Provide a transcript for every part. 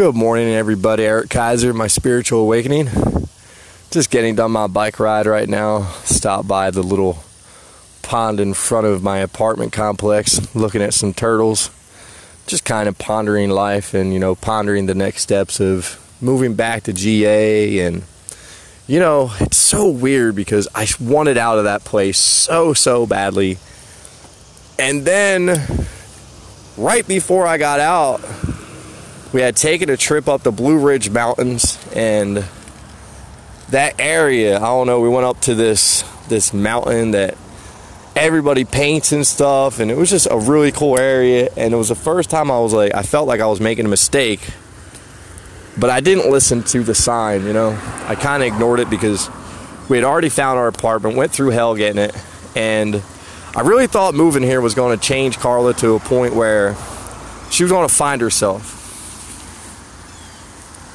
Good morning, everybody. Eric Kaiser, my spiritual awakening. Just getting done my bike ride right now. Stopped by the little pond in front of my apartment complex, looking at some turtles. Just kind of pondering life and, you know, pondering the next steps of moving back to GA. And, you know, it's so weird because I wanted out of that place so, so badly. And then, right before I got out, we had taken a trip up the Blue Ridge Mountains and that area, I don't know, we went up to this this mountain that everybody paints and stuff and it was just a really cool area and it was the first time I was like I felt like I was making a mistake but I didn't listen to the sign, you know. I kind of ignored it because we had already found our apartment, went through hell getting it and I really thought moving here was going to change Carla to a point where she was going to find herself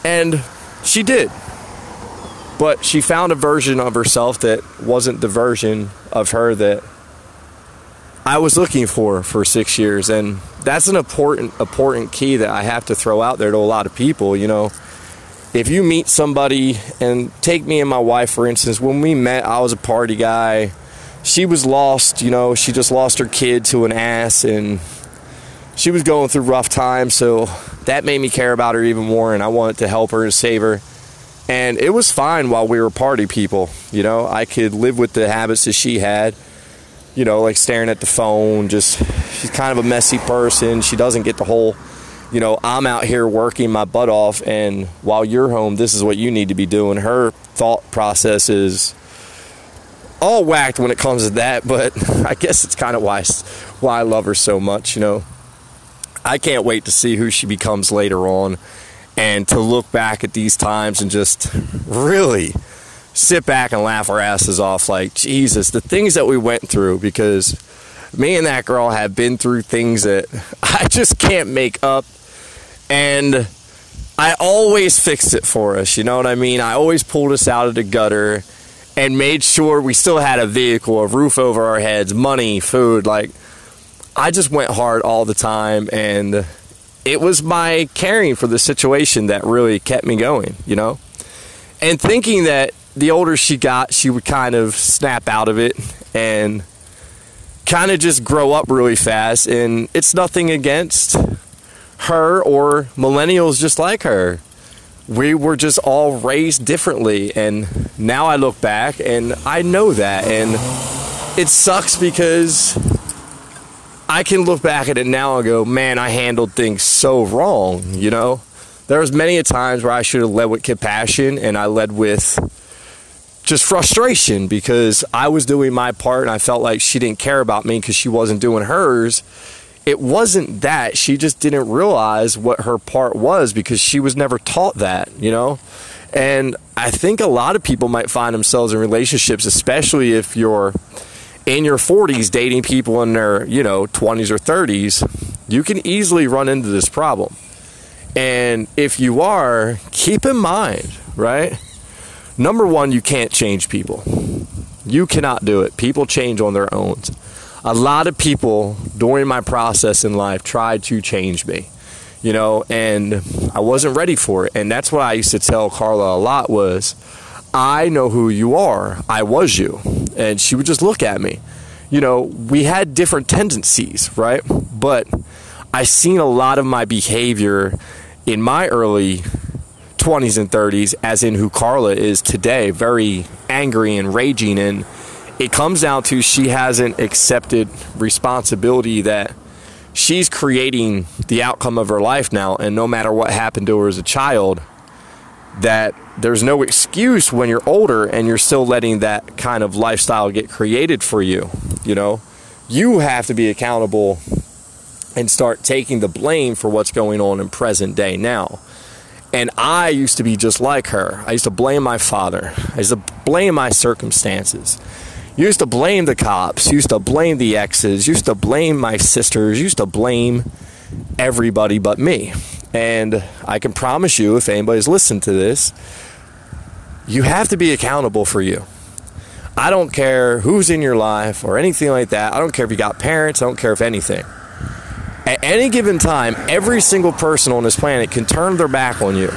and she did. But she found a version of herself that wasn't the version of her that I was looking for for six years. And that's an important, important key that I have to throw out there to a lot of people. You know, if you meet somebody, and take me and my wife, for instance, when we met, I was a party guy. She was lost, you know, she just lost her kid to an ass and she was going through rough times. So that made me care about her even more and I wanted to help her and save her. And it was fine while we were party people. You know, I could live with the habits that she had. You know, like staring at the phone, just she's kind of a messy person. She doesn't get the whole, you know, I'm out here working my butt off and while you're home, this is what you need to be doing. Her thought process is all whacked when it comes to that, but I guess it's kind of why why I love her so much, you know. I can't wait to see who she becomes later on and to look back at these times and just really sit back and laugh our asses off like Jesus, the things that we went through because me and that girl have been through things that I just can't make up and I always fixed it for us, you know what I mean? I always pulled us out of the gutter and made sure we still had a vehicle, a roof over our heads, money, food, like I just went hard all the time and it was my caring for the situation that really kept me going, you know? And thinking that the older she got, she would kind of snap out of it and kind of just grow up really fast. And it's nothing against her or millennials just like her. We were just all raised differently. And now I look back and I know that. And it sucks because I can look back at it now and go, man, I handled things so wrong, you know? There was many a times where I should have led with compassion and I led with just frustration because I was doing my part and I felt like she didn't care about me because she wasn't doing hers. It wasn't that. She just didn't realize what her part was because she was never taught that, you know? And I think a lot of people might find themselves in relationships, especially if you're in your 40s dating people in their, you know, 20s or 30s, you can easily run into this problem. And if you are, keep in mind, right? Number one, you can't change people. You cannot do it. People change on their own. A lot of people during my process in life tried to change me, you know, and I wasn't ready for it. And that's what I used to tell Carla a lot was, I know who you are. I was you. And she would just look at me. You know, we had different tendencies, right? But I seen a lot of my behavior in my early 20s and 30s, as in who Carla is today, very angry and raging. And it comes down to she hasn't accepted responsibility that she's creating the outcome of her life now. And no matter what happened to her as a child, that there's no excuse when you're older and you're still letting that kind of lifestyle get created for you. You know, you have to be accountable and start taking the blame for what's going on in present day now. And I used to be just like her. I used to blame my father. I used to blame my circumstances. Used to blame the cops. Used to blame the exes. Used to blame my sisters. Used to blame everybody but me. And I can promise you, if anybody's listened to this, you have to be accountable for you. I don't care who's in your life or anything like that. I don't care if you got parents. I don't care if anything. At any given time, every single person on this planet can turn their back on you.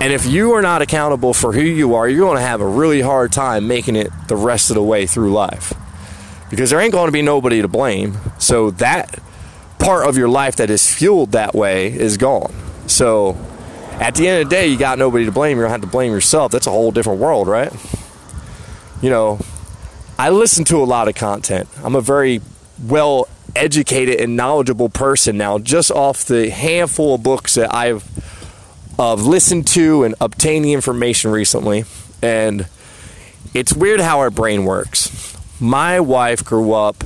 And if you are not accountable for who you are, you're going to have a really hard time making it the rest of the way through life. Because there ain't going to be nobody to blame. So that part of your life that is fueled that way is gone. So at the end of the day, you got nobody to blame. You're going to have to blame yourself. That's a whole different world, right? You know, I listen to a lot of content. I'm a very well educated and knowledgeable person now, just off the handful of books that I've of listened to and obtained the information recently. And it's weird how our brain works. My wife grew up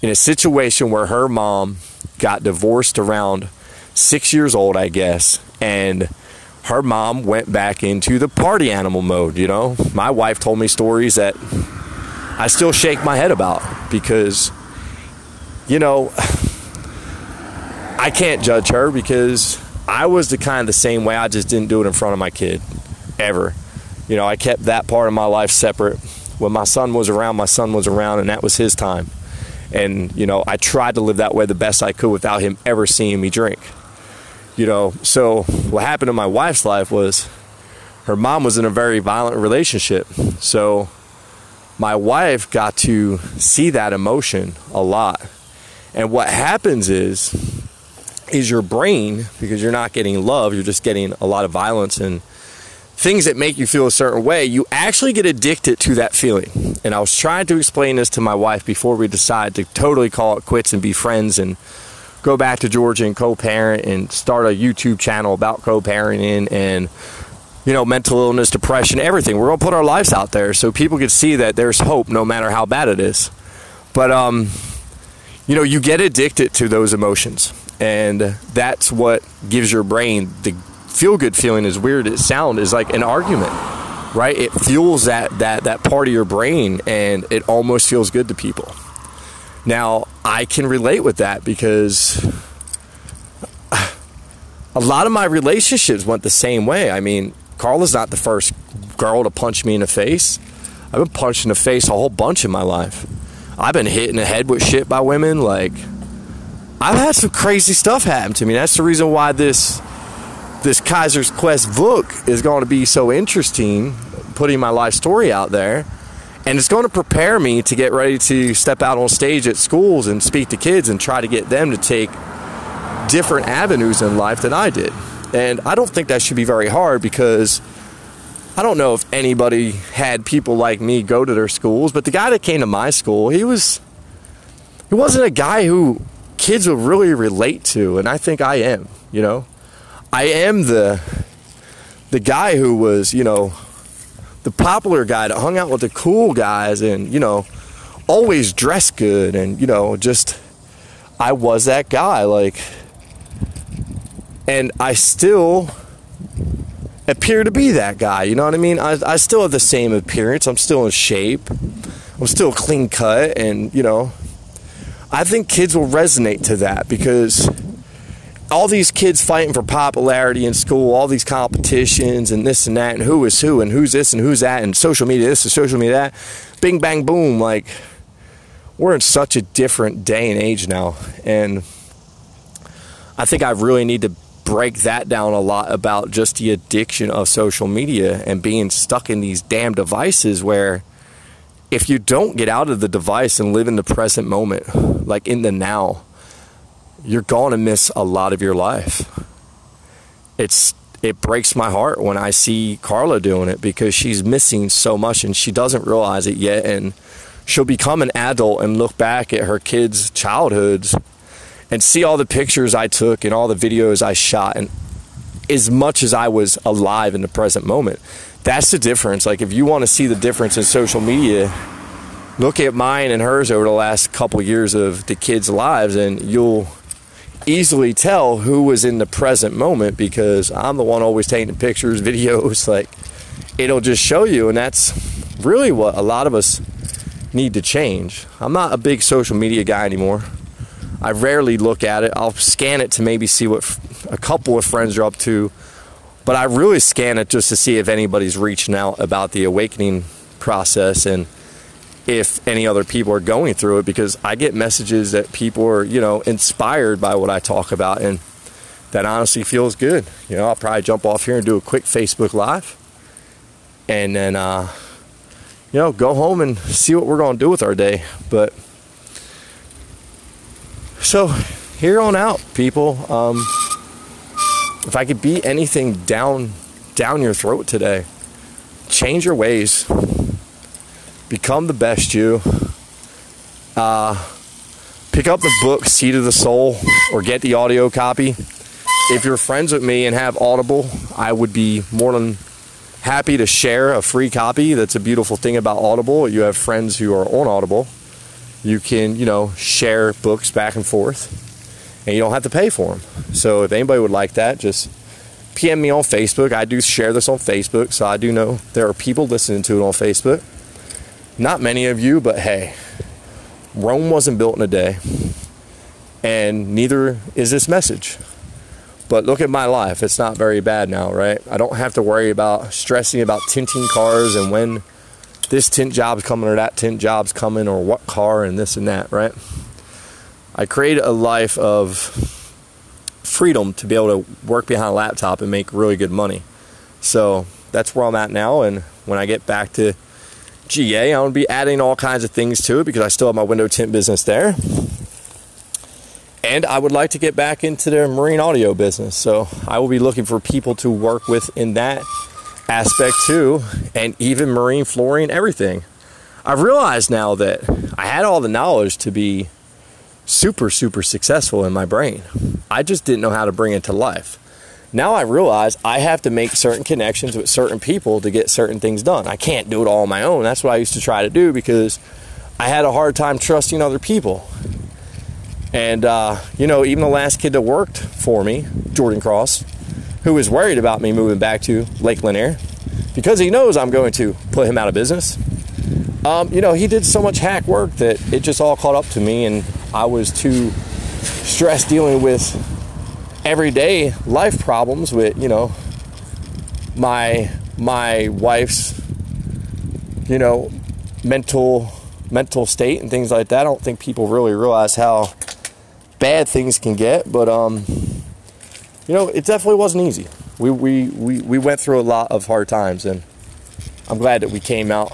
in a situation where her mom got divorced around six years old, I guess, and her mom went back into the party animal mode. You know, my wife told me stories that I still shake my head about because, you know, I can't judge her because I was the kind of the same way. I just didn't do it in front of my kid ever. You know, I kept that part of my life separate. When my son was around, my son was around, and that was his time. And, you know, I tried to live that way the best I could without him ever seeing me drink. You know, so what happened in my wife's life was her mom was in a very violent relationship. So my wife got to see that emotion a lot. And what happens is is your brain because you're not getting love, you're just getting a lot of violence and things that make you feel a certain way, you actually get addicted to that feeling. And I was trying to explain this to my wife before we decided to totally call it quits and be friends and go back to Georgia and co-parent and start a YouTube channel about co-parenting and you know mental illness, depression, everything. We're going to put our lives out there so people can see that there's hope no matter how bad it is. But um you know, you get addicted to those emotions and that's what gives your brain the feel good feeling as weird. It sound is like an argument right? It fuels that that that part of your brain and it almost feels good to people. Now i can relate with that because a lot of my relationships went the same way. I mean carla's not the first girl to punch me in the face. I've been punched in the face a whole bunch in my life. I've been hit in the head with shit by women like I've had some crazy stuff happen to me. That's the reason why this this Kaiser's Quest book is going to be so interesting, putting my life story out there. And it's going to prepare me to get ready to step out on stage at schools and speak to kids and try to get them to take different avenues in life than I did. And I don't think that should be very hard because I don't know if anybody had people like me go to their schools, but the guy that came to my school, he was he wasn't a guy who kids would really relate to, and I think I am. You know, I am the the guy who was, you know, the popular guy that hung out with the cool guys, and you know, always dressed good, and you know, just I was that guy. Like, and I still appear to be that guy. You know what I mean? I, I still have the same appearance. I'm still in shape. I'm still clean cut, and you know, I think kids will resonate to that because all these kids fighting for popularity in school, all these competitions and this and that, and who is who, and who's this and who's that, and social media this and social media that, bing, bang, boom. Like, we're in such a different day and age now. And I think I really need to break that down a lot about just the addiction of social media and being stuck in these damn devices where if you don't get out of the device and live in the present moment, like in the now, you're going to miss a lot of your life. It's it breaks my heart when I see Carla doing it because she's missing so much and she doesn't realize it yet and she'll become an adult and look back at her kids' childhoods and see all the pictures I took and all the videos I shot and as much as I was alive in the present moment that's the difference. Like if you want to see the difference in social media, look at mine and hers over the last couple years of the kids' lives, and you'll easily tell who was in the present moment because I'm the one always taking pictures, videos. Like it'll just show you, and that's really what a lot of us need to change. I'm not a big social media guy anymore. I rarely look at it. I'll scan it to maybe see what a couple of friends are up to but I really scan it just to see if anybody's reaching out about the awakening process. And if any other people are going through it because I get messages that people are, you know, inspired by what I talk about and that honestly feels good. You know, I'll probably jump off here and do a quick Facebook Live and then, uh, you know, go home and see what we're going to do with our day. But so here on out, people, um, if I could be anything down down your throat today, change your ways, become the best you. Uh, pick up the book Seat of the Soul or get the audio copy. If you're friends with me and have Audible, I would be more than happy to share a free copy. That's a beautiful thing about Audible. You have friends who are on Audible. You can, you know, share books back and forth and you don't have to pay for them. So if anybody would like that, just PM me on Facebook. I do share this on Facebook, so I do know there are people listening to it on Facebook. Not many of you, but hey, Rome wasn't built in a day, and neither is this message. But look at my life. It's not very bad now, right? I don't have to worry about stressing about tinting cars and when this tint job's coming or that tint job's coming or what car and this and that, right? I created a life of freedom to be able to work behind a laptop and make really good money. So that's where I'm at now. And when I get back to GA, I'm going to be adding all kinds of things to it because I still have my window tint business there. And I would like to get back into the marine audio business. So I will be looking for people to work with in that aspect too, and even marine flooring, everything. I've realized now that I had all the knowledge to be super, super successful in my brain. I just didn't know how to bring it to life. Now I realize I have to make certain connections with certain people to get certain things done. I can't do it all on my own. That's what I used to try to do because I had a hard time trusting other people. And, uh, you know, even the last kid that worked for me, Jordan Cross, who was worried about me moving back to Lake Lanier because he knows I'm going to put him out of business. Um, you know, he did so much hack work that it just all caught up to me, and I was too stressed dealing with everyday life problems with, you know, my my wife's, you know, mental mental state and things like that. I don't think people really realize how bad things can get, but um, you know, it definitely wasn't easy. We we we we went through a lot of hard times, and I'm glad that we came out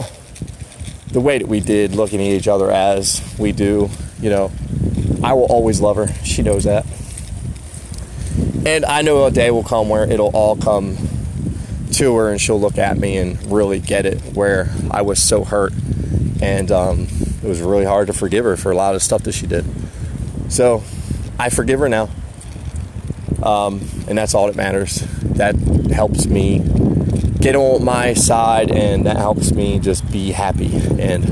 the way that we did, looking at each other as we do. You know, I will always love her. She knows that. And I know a day will come where it'll all come to her and she'll look at me and really get it where I was so hurt. And um, it was really hard to forgive her for a lot of stuff that she did. So I forgive her now. Um, and that's all that matters. That helps me get on my side and that helps me just be happy. And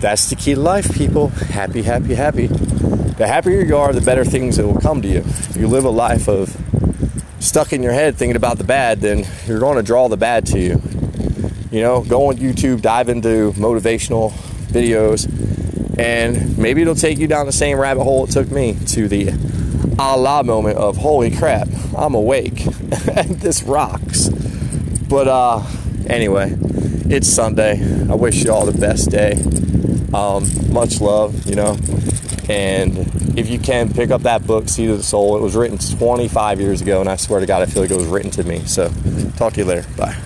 that's the key to life, people. Happy, happy, happy. The happier you are, the better things that will come to you. If you live a life of stuck in your head thinking about the bad, then you're going to draw the bad to you. You know, go on YouTube, dive into motivational videos, and maybe it'll take you down the same rabbit hole it took me to the Allah moment of holy crap, I'm awake. And this rocks. But uh, anyway, it's Sunday. I wish you all the best day. Um, much love, you know. And if you can pick up that book, Seat of the Soul, it was written 25 years ago, and I swear to God, I feel like it was written to me. So, talk to you later. Bye.